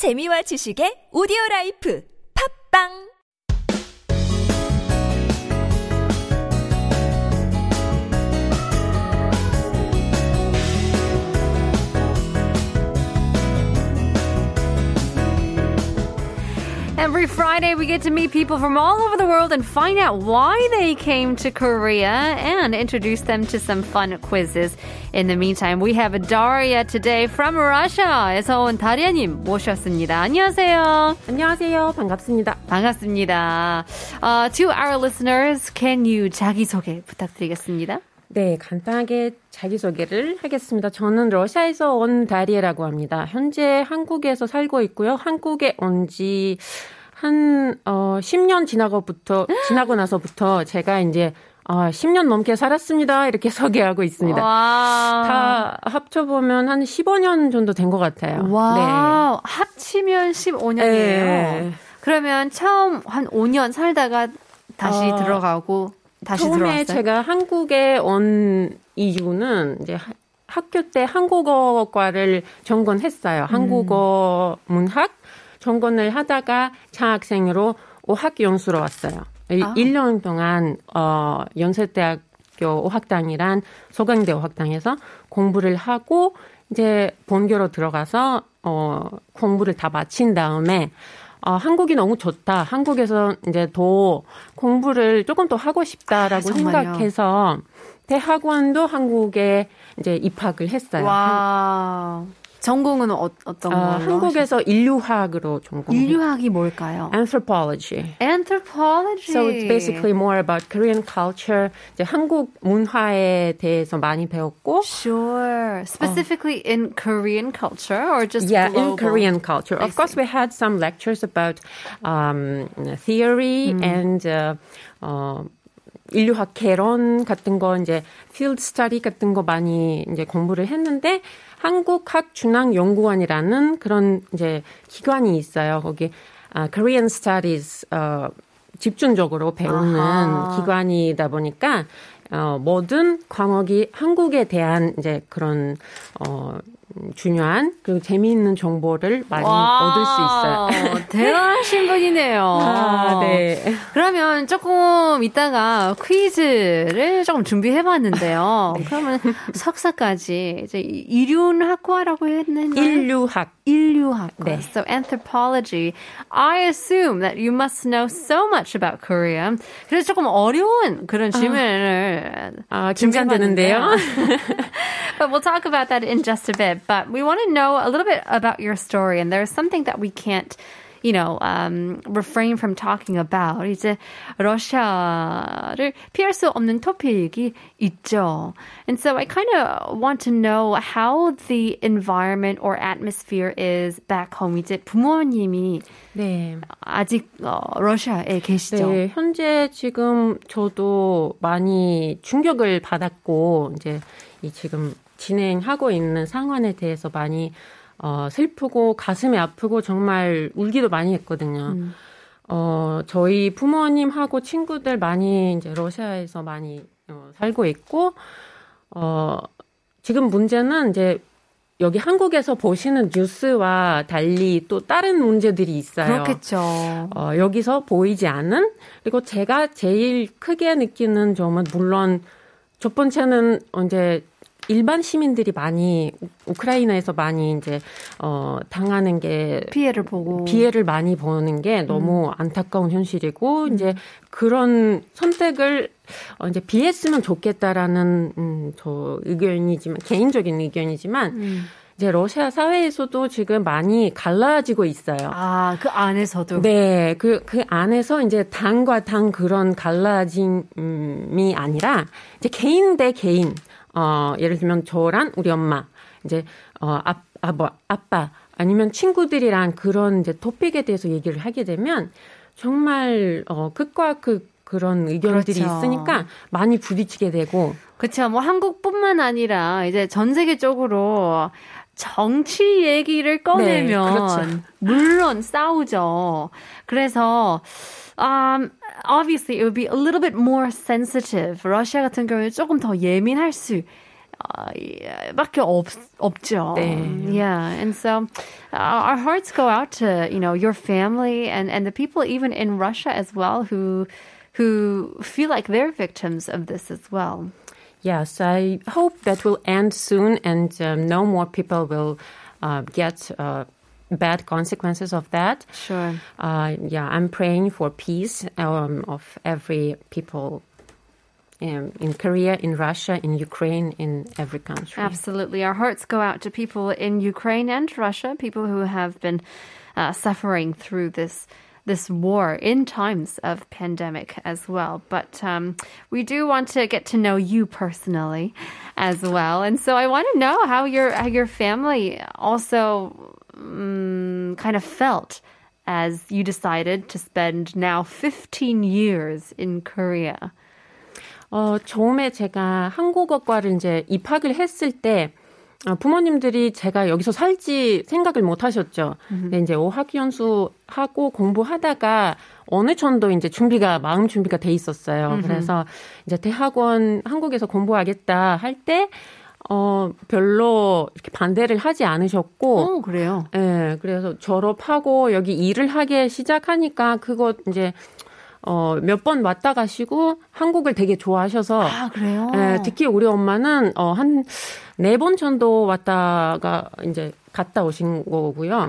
재미와 지식의 오디오 라이프. 팝빵 Every Friday, we get to meet people from all over the world and find out why they came to Korea and introduce them to some fun quizzes. In the meantime, we have Daria today from Russia에서 온 다리아님 모셨습니다. 안녕하세요. 안녕하세요. 반갑습니다. 반갑습니다. Uh, to our listeners, can you 자기소개 부탁드리겠습니다. 네, 간단하게 자기소개를 하겠습니다. 저는 러시아에서 온 다리에라고 합니다. 현재 한국에서 살고 있고요. 한국에 온지 한, 어, 10년 지나고부터, 지나고 나서부터 제가 이제, 어, 10년 넘게 살았습니다. 이렇게 소개하고 있습니다. 와. 다 합쳐보면 한 15년 정도 된 것 같아요. 와. 합치면 15년이에요. 네. 그러면 처음 한 5년 살다가 다시 어, 들어가고 다시 처음에 들어왔어요. 제가 한국에 온 이유는 이제 하- 학교 때 한국어과를 전공했어요. 한국어 문학 전공을 하다가 장학생으로 어학연수로 왔어요. 아. 1년 동안 어 연세대학교 어학당이란 소강대 어학당에서 공부를 하고 이제 본교로 들어가서 어 공부를 다 마친 다음에 어, 한국이 너무 좋다. 한국에서 이제 더 공부를 조금 더 하고 싶다라고 아? 생각해서 대학원도 한국에 이제 입학을 했어요. 와. 전공은 어, 어떤 어? 한국에서 인류학으로 전공. 인류학이 뭘까요? anthropology. Anthropology. So it's basically more about Korean culture. 이제 한국 문화에 대해서 많이 배웠고 Sure. Specifically in Korean culture or just yeah, global? in Korean culture. I Of course, see. we had some lectures about um, theory Mm. and uh, 어, 인류학 개론 같은 거 이제 field study 같은 거 많이 이제 공부를 했는데 한국학준학연구원이라는 그런 이제 기관이 있어요. 거기 아, Korean Studies 어, 집중적으로 배우는 아하. 기관이다 보니까 어, 모든 과목이 한국에 대한 이제 그런 어 중요한 그리고 재미있는 정보를 많이 얻을 수 있어요. 대단하신 분이네요. 아, 네. 그러면 조금 이따가 퀴즈를 조금 준비해봤는데요. 그러면 석사까지 이제 이륜학과라고 했는데 인류학. 인류학과. 네. So anthropology. I assume that you must know so much about Korea. 그래서 조금 어려운 그런 질문을 아, 긴장되는데요. but we'll talk about that in just a bit. But we want to know a little bit about your story, and there's something that we can't, you know, um, refrain from talking about. 이제 러시아를 피할 수 없는 토픽이 있죠. And so I kind of want to know how the environment or atmosphere is back home. 이제 부모님이 네. 아직 어, 러시아에 계시죠. 네, 현재 지금 저도 많이 충격을 받았고 이제 이 지금 진행하고 있는 상황에 대해서 많이 어 슬프고 가슴이 아프고 정말 울기도 많이 했거든요. 어 저희 부모님하고 친구들 많이 이제 러시아에서 많이 어, 살고 있고 어 지금 문제는 이제 여기 한국에서 보시는 뉴스와 달리 또 다른 문제들이 있어요. 그렇겠죠. 어, 여기서 보이지 않은 그리고 제가 제일 크게 느끼는 점은 물론 첫 번째는 이제 일반 시민들이 많이 우- 우크라이나에서 많이 이제 어 당하는 게 피해를 보고. 피해를 많이 보는 게 너무 안타까운 현실이고 이제 그런 선택을 어, 이제 비했으면 좋겠다라는 음, 저 의견이지만 개인적인 의견이지만 이제 러시아 사회에서도 지금 많이 갈라지고 있어요. 아, 그 안에서도? 네, 그, 그 안에서 이제 당과 당 그런 갈라짐이 아니라 이제 개인 대 개인, 어, 예를 들면 저랑 우리 엄마, 이제, 어, 아, 아버, 아빠, 아니면 친구들이랑 그런 이제 토픽에 대해서 얘기를 하게 되면 정말, 어, 극과 극 그런 의견들이 그렇죠. 있으니까 많이 부딪히게 되고, 그렇죠. 뭐 한국뿐만 아니라 이제 전 세계적으로 정치 얘기를 꺼내면 그렇죠. 물론 싸우죠. 그래서 um, obviously it would be a little bit more sensitive. 러시아 같은 경우에 조금 더 예민할 수 밖에 없, 없죠. 네. Yeah. And so uh, our hearts go out to, you know, your family and, and the people even in Russia as well who who feel like they're victims of this as well. Yes, I hope that will end soon and um, no more people will uh, get uh, bad consequences of that. Sure. Uh, yeah, I'm praying for peace um, of every people um, in Korea, in Russia, in Ukraine, in every country. Absolutely. Our hearts go out to people in Ukraine and Russia, people who have been uh, suffering through this this war in times of pandemic as well. But um, we do want to get to know you personally as well, and so I want to know how your how your family also um, kind of felt as you decided to spend now 15 years in Korea. 어, 처음에 제가 한국어과를 이제 입학을 했을 때 어, 부모님들이 제가 여기서 살지 생각을 못 하셨죠. 근데 이제 어학연수 하고 공부하다가 어느 정도 이제 준비가, 마음 준비가 돼 있었어요. 그래서 이제 대학원 한국에서 공부하겠다 할 때, 어, 별로 이렇게 반대를 하지 않으셨고, 어, 그래요. 예, 그래서 졸업하고 여기 일을 하게 시작하니까 그거 이제 어, 몇 번 왔다 가시고 한국을 되게 좋아하셔서 아, 그래요? 예, 특히 우리 엄마는 어, 한 네 번 정도 왔다가 이제 갔다 오신 거고요.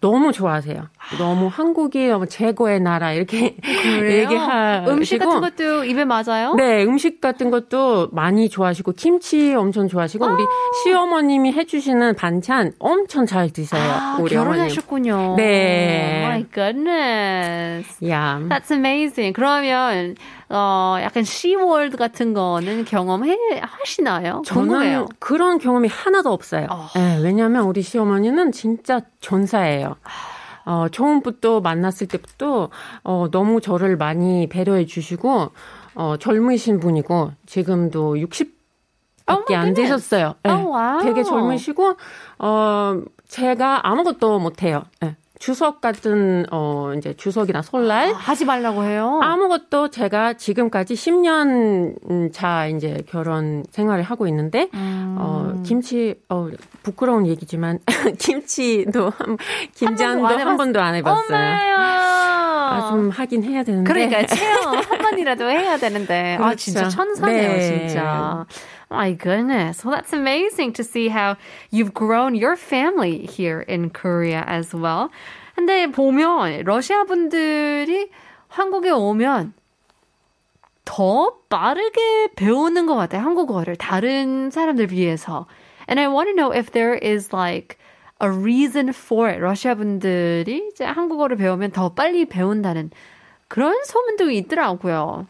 너무 좋아하세요. 너무 한국이 너무 최고의 나라 이렇게? 얘기하시고 음식 같은 것도 입에 맞아요? 네, 음식 같은 것도 많이 좋아하시고 김치 엄청 좋아하시고 우리 시어머님이 해주시는 반찬 엄청 잘 드세요. 아, 우리 어머님. 결혼하셨군요. 네. My goodness. 야, That's amazing. 그러면 어 약간 시월드 같은 거는 경험해 하시나요? 궁금해요. 그런 경험이 하나도 없어요. 어. 네, 왜냐하면 우리 시어머니는 진짜 전사예요. 어, 처음부터 만났을 때부터 어, 너무 저를 많이 배려해 주시고 어, 젊으신 분이고 지금도 60 밖에 Oh my 안. 되셨어요. 네, Oh, wow. 되게 젊으시고 어, 제가 아무것도 못 해요. 네, 추석 같은 어, 이제 추석이나 설날 아, 하지 말라고 해요. 아무것도 제가 지금까지 10년 차 이제 결혼 생활을 하고 있는데 음. 어 김치 어 부끄러운 얘기지만 김치도 한 김장도 안 한, 해봤- 번도 안 해봤어요. 아, 좀 하긴 해야 되는데. 그러니까 체험 한 번이라도 해야 되는데 아 그렇죠. 진짜 천사네요 네. 진짜. My goodness. Well, that's amazing to see how you've grown your family here in Korea as well. 근데 보면 러시아 분들이 한국에 오면 더 빠르게 배우는 것 같아요. 한국어를 다른 사람들 비해서. And I want to know if there is like a reason for it. 러시아 분들이 이제 한국어를 배우면 더 빨리 배운다는 그런 소문도 있더라고요.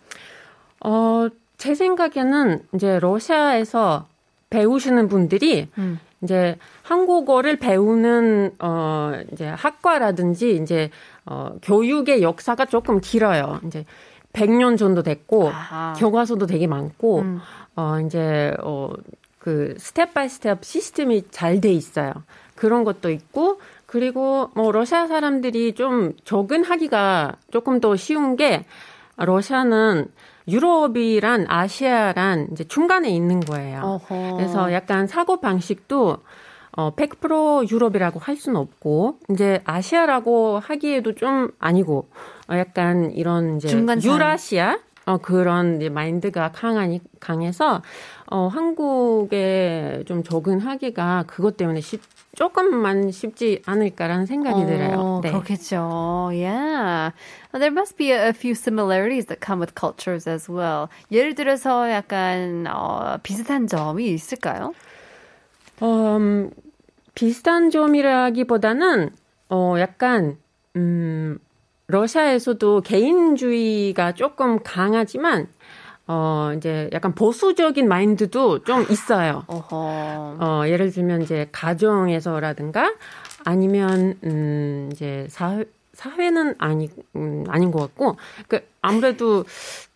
어, 제 생각에는 이제 러시아에서 배우시는 분들이 음. 이제 한국어를 배우는 어 이제 학과라든지 이제 어 교육의 역사가 조금 길어요. 이제 100년 정도 됐고 아하. 교과서도 되게 많고 음. 어 이제 어그 step by step 시스템이 잘 돼 있어요. 그런 것도 있고 그리고 뭐 러시아 사람들이 좀 적응하기가 조금 더 쉬운 게 러시아는 유럽이란 아시아란 이제 중간에 있는 거예요. 어허. 그래서 약간 사고 방식도 어, 100% 유럽이라고 할 수는 없고, 이제 아시아라고 하기에도 좀 아니고, 어, 약간 이런 이제 중간산. 유라시아? 어, 그런 이제 마인드가 강하니, 강해서, 어, 한국에 좀 적응하기가 그것 때문에 쉽, 조금만 쉽지 않을까라는 생각이 들어요. 어, 그렇겠죠. Yeah. There must be a, a few similarities that come with cultures as well. 예를 들어서 약간 어, 비슷한 점이 있을까요? 어, 음, 비슷한 점이라기보다는, 어, 약간, 음, 러시아에서도 개인주의가 조금 강하지만, 어, 이제 약간 보수적인 마인드도 좀 있어요. 어허. 어, 예를 들면 이제 가정에서라든가 아니면, 음, 이제 사회, 사회는 아니, 음, 아닌 것 같고, 그, 아무래도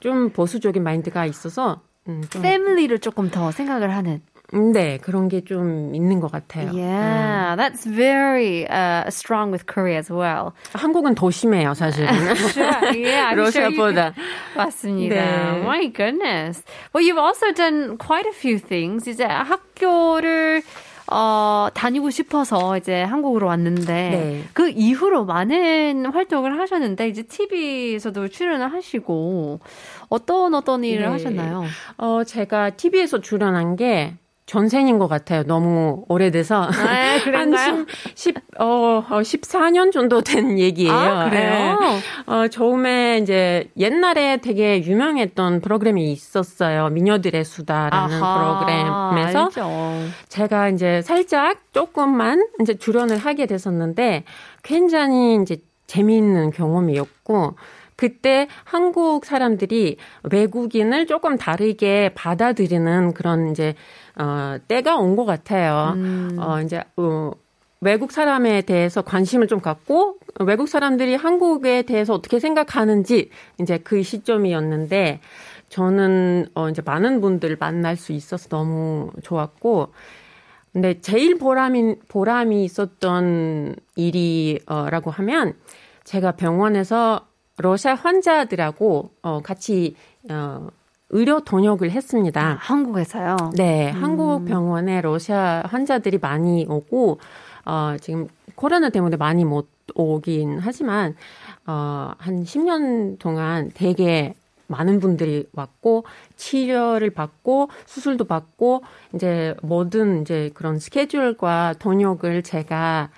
좀 보수적인 마인드가 있어서, 음, 좀 패밀리를 조금 더 생각을 하는. 네, 그런 게 좀 있는 것 같아요. Yeah, that's very uh, strong with Korea as well. 한국은 더 심해요, 사실은. Sure, yeah, I'm sure 러시아보다. could- 맞습니다. 네. My goodness. Well, you've also done quite a few things. 이제 학교를 어, 다니고 싶어서 이제 한국으로 왔는데 네. 그 이후로 많은 활동을 하셨는데 이제 TV에서도 출연을 하시고 어떤 어떤 일을 네. 하셨나요? 어, 제가 TV에서 출연한 게 전생인 것 같아요. 너무 오래돼서. 아, 그런가요? 한 10, 10, 어, 어, 14년 정도 된 얘기예요. 아, 그래요? 네. 어, 처음에 이제 옛날에 되게 유명했던 프로그램이 있었어요. 미녀들의 수다라는 프로그램에서 알죠. 제가 이제 살짝 조금만 이제 출연을 하게 됐었는데 굉장히 이제 재미있는 경험이었고 그때 한국 사람들이 외국인을 조금 다르게 받아들이는 그런 이제 어 때가 온 것 같아요. 어 이제 어 외국 사람에 대해서 관심을 좀 갖고 외국 사람들이 한국에 대해서 어떻게 생각하는지 이제 그 시점이었는데 저는 어 이제 많은 분들을 만날 수 있어서 너무 좋았고 근데 제일 보람이 보람이 있었던 일이라고 하면 제가 병원에서 러시아 환자들하고 어 같이 어 의료 통역을 했습니다. 한국에서요. 네, 한국 병원에 러시아 환자들이 많이 오고 어 지금 코로나 때문에 많이 못 오긴 하지만 어 한 10년 동안 되게 많은 분들이 왔고 치료를 받고 수술도 받고 이제 모든 이제 그런 스케줄과 통역을 제가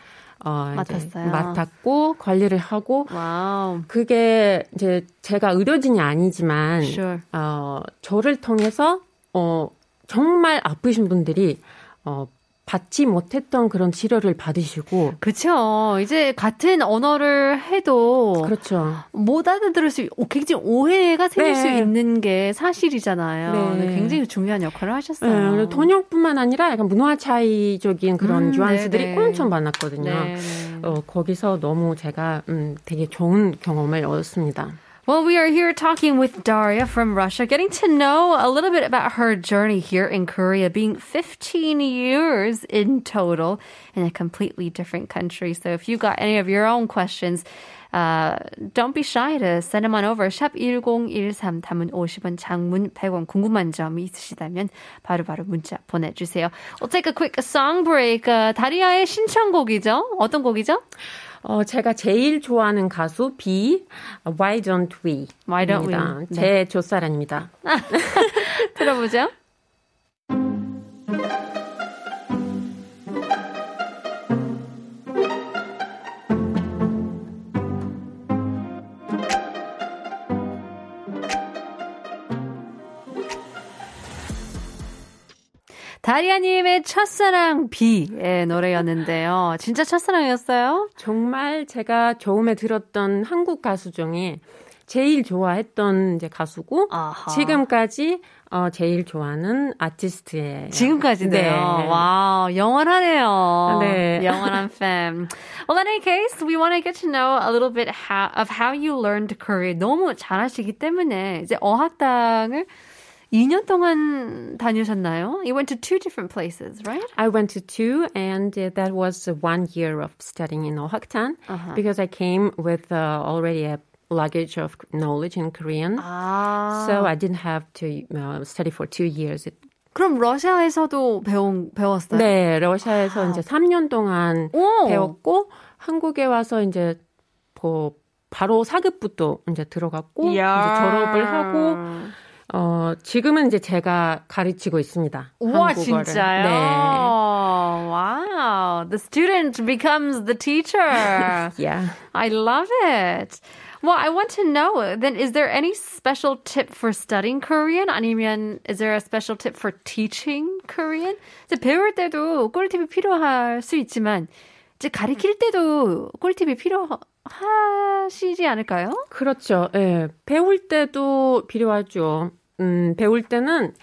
어 맡았어요. 맡았고 관리를 하고 wow. 그게 이제 제가 의료진이 아니지만 Sure. 어 저를 통해서 어 정말 아프신 분들이 어 받지 못했던 그런 치료를 받으시고 그쵸. 이제 같은 언어를 해도 그렇죠. 못 알아들을 수, 오- 굉장히 오해가 생길 네. 수 있는 게 사실이잖아요. 네. 네, 굉장히 중요한 역할을 하셨어요. 네, 통역뿐만 아니라 약간 문화 차이적인 그런 음, 뉘앙스들이 네네. 엄청 많았거든요. 네, 네. 어, 거기서 너무 제가 음, 되게 좋은 경험을 얻었습니다. Well, we are here talking with Daria from Russia, getting to know a little bit about her journey here in Korea, being 15 years in total in a completely different country. So if you got any of your own questions, uh, don't be shy to send them on over. 샵 1013 담은 50원, 장문 100원 궁금한 점이 있으시다면 바로바로 문자 보내주세요. We'll take a quick song break. 어, 다리아의 신청곡이죠? 어떤 곡이죠? 어, 제가 제일 좋아하는 가수 B, Why Don't We? Why Don't We? 입니다. 네. 제 조사란입니다. 들어보죠. 다리아님의 첫사랑 비의 노래였는데요. 진짜 첫사랑이었어요? 정말 제가 처음에 들었던 한국 가수 중에 제일 좋아했던 이제 가수고 아하. 지금까지 어, 제일 좋아하는 아티스트예요. 지금까지도요. 네. wow, 영원하네요. 네. 영원한 fan. Well, in any case, we want to get to know a little bit how, of how you learned Korean. 너무 잘하시기 때문에 이제 어학당을 2년 동안 다니셨나요? You went to two different places, right? I went to two, and uh, that was uh, one year of studying in Ohaktan Uh-huh. because I came with uh, already a luggage of knowledge in Korean. 아. So I didn't have to uh, study for two years. It- 그럼 러시아에서도 배운, 배웠어요? 네, 러시아에서 이제 3년 동안 오. 배웠고 한국에 와서 이제 뭐 바로 사급부터 이제 들어갔고 이제 졸업을 하고 어 지금은 이제 제가 가르치고 있습니다. 와, 한국어를. 진짜요? 네. Wow. The student becomes the teacher. Yeah. I love it. Well, I want to know then is there any special tip for studying Korean? 아니면 is there a special tip for teaching Korean? 이제 배울 때도 꿀팁이 필요할 수 있지만 이제 가르칠 때도 꿀팁이 필요 하시지 않을까요? 그렇죠. 예. 배울 때도 필요하죠. 음, 배울 때는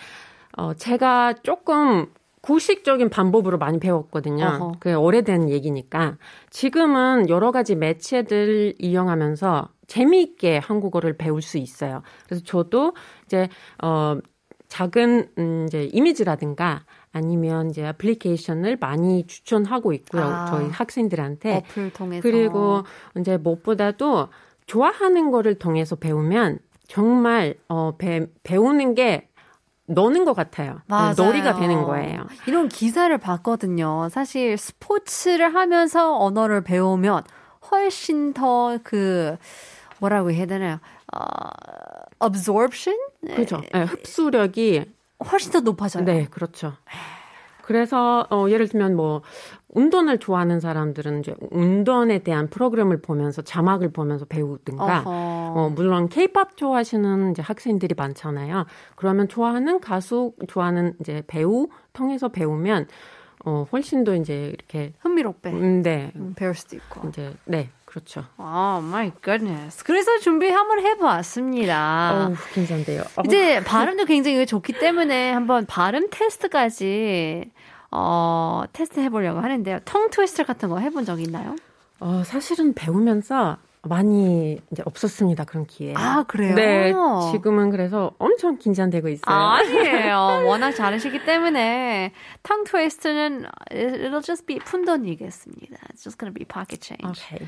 어 제가 조금 구식적인 방법으로 많이 배웠거든요. 어허. 그 오래된 얘기니까. 지금은 여러 가지 매체들 이용하면서 재미있게 한국어를 배울 수 있어요. 그래서 저도 이제 어 작은 음 이제 이미지라든가 아니면 이제 애플리케이션을 많이 추천하고 있고요. 아. 저희 학생들한테. 어플 통해서. 그리고 이제 무엇보다도 좋아하는 거를 통해서 배우면 정말 어 배, 배우는 게 노는 것 같아요. 맞아요. 놀이가 되는 거예요. 이런 기사를 봤거든요. 사실 스포츠를 하면서 언어를 배우면 훨씬 더 그 뭐라고 해야 되나요? 어, absorption? 그렇죠. 네, 흡수력이 훨씬 더 높아져요. 네, 그렇죠. 그래서 어 예를 들면 뭐 운동을 좋아하는 사람들은 이제 운동에 대한 프로그램을 보면서 자막을 보면서 배우든가 어허. 어 물론 케이팝 좋아하시는 이제 학생들이 많잖아요. 그러면 좋아하는 가수, 좋아하는 이제 배우 통해서 배우면 어 훨씬 더 이제 이렇게 흥미롭게 음, 네. 음, 배울 수도 있고. 이제 네, 그렇죠. 아, my goodness. 그래서 준비 한번 해보았습니다. 어우, 긴장돼요. 어우. 아. 이제 발음도 굉장히 좋기 때문에 한번 발음 테스트까지 어, 테스트 해보려고 하는데요. tongue twist 같은 거 해본 적 있나요? 어, 사실은 배우면서 많이 이제 없었습니다. 그런 기회. 아, 그래요? 네, 지금은 그래서 엄청 긴장되고 있어요. 아니에요. 워낙 잘하시기 때문에 tongue twist는 it'll just be 푼돈이겠습니다. It's just gonna be pocket change. 오케이.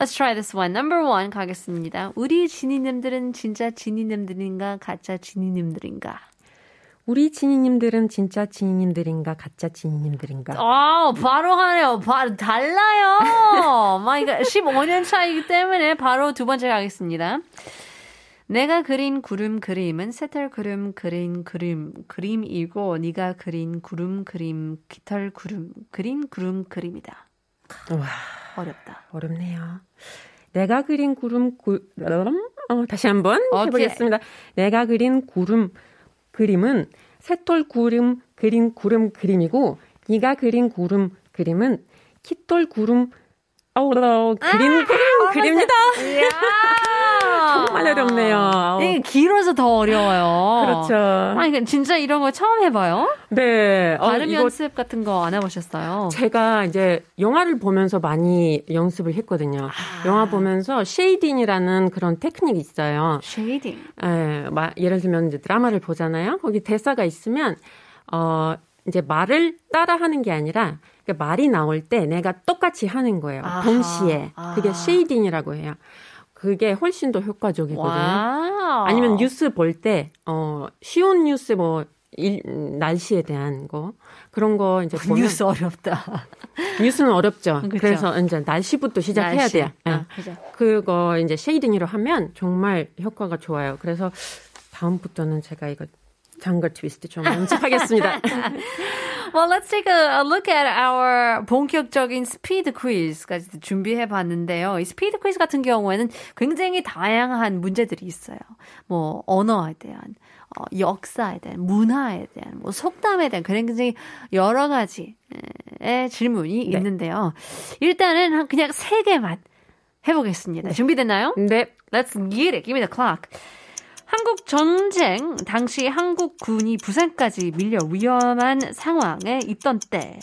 Let's try this one. Number one 가겠습니다. 우리 지니님들은 진짜 지니님들인가 가짜 지니님들인가? 우리 지니님들은 진짜 지니님들인가 가짜 지니님들인가? 아, 바로 하네요. 바로 달라요. My god. 15년 차이기 때문에 바로 두 번째 가겠습니다. 내가 그린 구름 그림은 새털 구름 그린 그림 그림이고 네가 그린 구름 그림 깃털 구름 그린 구름 그림이다. 와, 어렵다. 어렵네요. 내가 그린 구름 구 어, 다시 한번. 해보겠습니다. 내가 그린 구름 그림은 새털 구름 그린 구름 그림이고 네가 그린 구름 그림은 깃털 구름 어우 그린 구름 그림이다. 정말 어렵네요. 이게 길어서 더 어려워요. 그렇죠. 아니, 그 진짜 이런 거 처음 해봐요? 네. 어, 발음 이거 연습 같은 거 안 해보셨어요? 제가 이제 영화를 보면서 많이 연습을 했거든요. 아. 영화 보면서 shadowing이라는 그런 테크닉이 있어요. shadowing. 예, 마- 예를 들면 이제 드라마를 보잖아요. 거기 대사가 있으면 어 이제 말을 따라 하는 게 아니라 그 말이 나올 때 내가 똑같이 하는 거예요. 아하. 동시에. 그게 아. shadowing이라고 해요. 그게 훨씬 더 효과적이거든요. wow. 아니면 뉴스 볼 때, 어, 쉬운 뉴스 뭐, 일, 날씨에 대한 거, 그런 거 이제 보면. 뉴스 어렵다. 뉴스는 어렵죠. 그쵸. 그래서 이제 날씨부터 시작해야 날씨. 돼요. 예. 아, 그죠. 그거 이제 shadowing으로 하면 정말 효과가 좋아요. 그래서 다음부터는 제가 이거 tongue twist 좀 연습하겠습니다. Well, let's take a, a look at our 본격적인 스피드 퀴즈까지 준비해 봤는데요. 이 스피드 퀴즈 같은 경우에는 굉장히 다양한 문제들이 있어요. 뭐, 언어에 대한, 어, 역사에 대한, 문화에 대한, 뭐, 속담에 대한, 그런 굉장히 여러 가지의 질문이 네. 있는데요. 일단은 한- 그냥 세 개만 해보겠습니다. 준비됐나요? 네. Let's get it. Give me the clock. 한국 전쟁 당시 한국 군이 부산까지 밀려 위험한 상황에 있던 때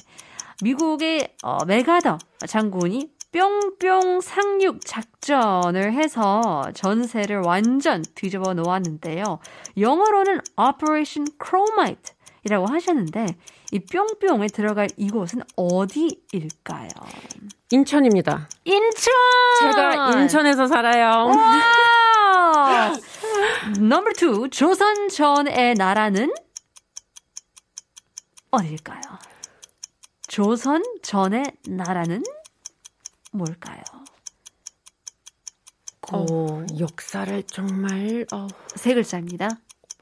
미국의 어, 메가더 장군이 뿅뿅 상륙 작전을 해서 전세를 완전 뒤집어 놓았는데요. 영어로는 Operation Chromite 이라고 하셨는데 이 뿅뿅에 들어갈 이곳은 어디일까요? 인천입니다. 인천! 제가 인천에서 살아요. 와! Number two, 조선 전의 나라는 어딜까요? 조선 전의 나라는 뭘까요? 어, 역사를 정말 어, 세 글자입니다.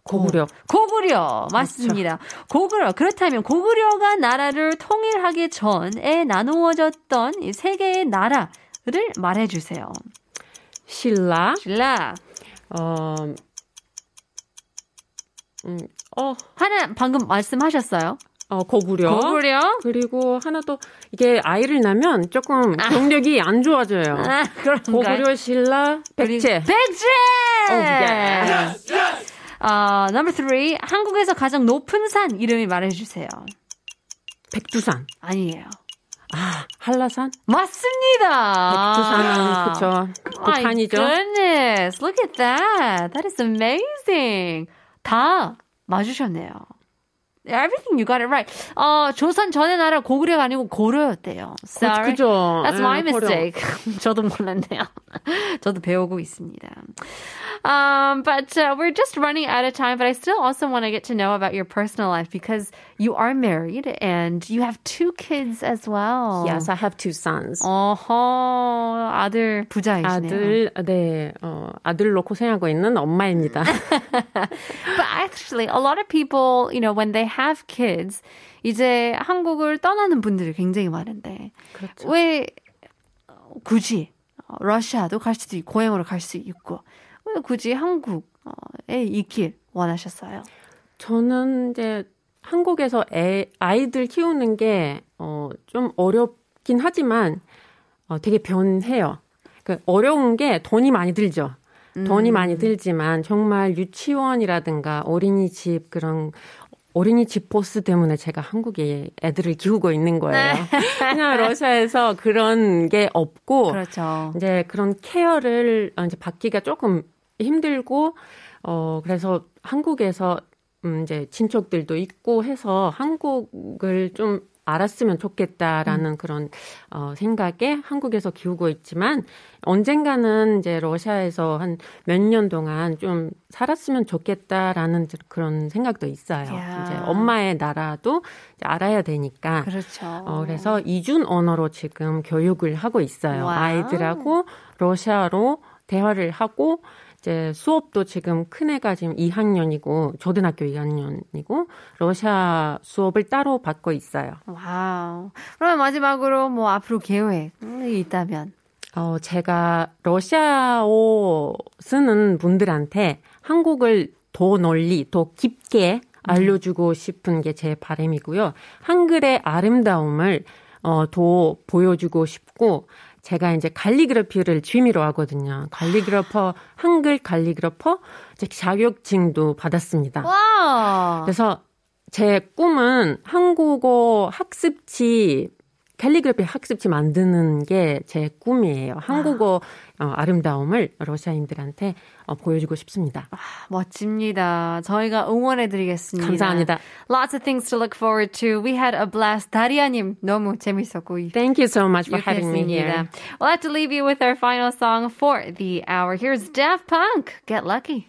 고구려. 고구려 맞습니다. 고구려 그렇다면 고구려가 나라를 통일하기 전에 나누어졌던 이세 개의 나라를 말해주세요. 신라. 신라 어, 음, 어, 하나 방금 말씀하셨어요. 어, 고구려. 고구려 그리고 하나 또 이게 아이를 낳으면 조금 경력이 안 좋아져요. 아, 그런가요? 고구려, 신라, 백제. 백제! Oh, yes. 아, number three. 한국에서 가장 높은 산 이름이 말해주세요. 백두산. 아니에요. 아, 한라산? 맞습니다. 백두산은 그쵸. My 북한이죠. goodness. Look at that. That is amazing. 다 맞으셨네요. everything you got it right. 어, 조선 전의 나라 고구려가 아니고 고려였대요. Sorry. 그죠. That's my 예, mistake. 저도 몰랐네요. 저도 배우고 있습니다. Um, but uh, we're just running out of time, but I still also want to get to know about your personal life because you are married and you have two kids as well. Yes, I have two sons. 어허, 아들 부자이시네요. 아들, 네, 어, 아들로 고생하고 있는 엄마입니다. But actually, a lot of people, you know, when they have kids, 이제 한국을 떠나는 분들이 굉장히 많은데 그렇죠. 왜 굳이 러시아도 갈 수도 있고 고향으로 갈 수 있고 왜 굳이 한국에 있길 원하셨어요? 저는 이제 한국에서 애, 아이들 키우는 게, 어, 좀 어렵긴 하지만, 어, 되게 변해요. 그 어려운 게 돈이 많이 들죠. 돈이 많이 들지만 정말 유치원이라든가 어린이집 그런 어린이집 보스 때문에 제가 한국에 애들을 키우고 있는 거예요. 그냥 러시아에서 그런 게 없고 그렇죠. 이제 그런 케어를 어, 이제 받기가 조금 힘들고 어 그래서 한국에서 음 이제 친척들도 있고 해서 한국을 좀 알았으면 좋겠다라는 그런 어 생각에 한국에서 키우고 있지만 언젠가는 이제 러시아에서 한 몇 년 동안 좀 살았으면 좋겠다라는 그런 생각도 있어요. 야. 이제 엄마의 나라도 이제 알아야 되니까. 그렇죠. 어, 그래서 이중 언어로 지금 교육을 하고 있어요. Wow. 아이들하고 러시아로 대화를 하고 이제 수업도 지금 큰 애가 지금 2학년이고 초등학교 2학년이고 러시아 수업을 따로 받고 있어요. Wow. 그러면 마지막으로 뭐 앞으로 계획이 있다면 어, 제가 러시아어 쓰는 분들한테 한국을 더 널리, 더 깊게 알려주고 싶은 게 제 바람이고요. 한글의 아름다움을 어, 더 보여주고 싶고, 제가 이제 캘리그래피를 취미로 하거든요. calligrapher, 한글 calligrapher 이제 자격증도 받았습니다. 와. 그래서 제 꿈은 한국어 학습지 캘리그래피 학습지 만드는 게 제 꿈이에요. 한국어 어, 아름다움을 러시아인들한테 어, 보여주고 싶습니다. 멋집니다. 저희가 응원해드리겠습니다. 감사합니다. Lots of things to look forward to. We had a blast. 다리아님 너무 재밌었고 Thank you so much for having me here. We'll have to leave you with our final song for the hour. Here's Daft Punk. Get lucky.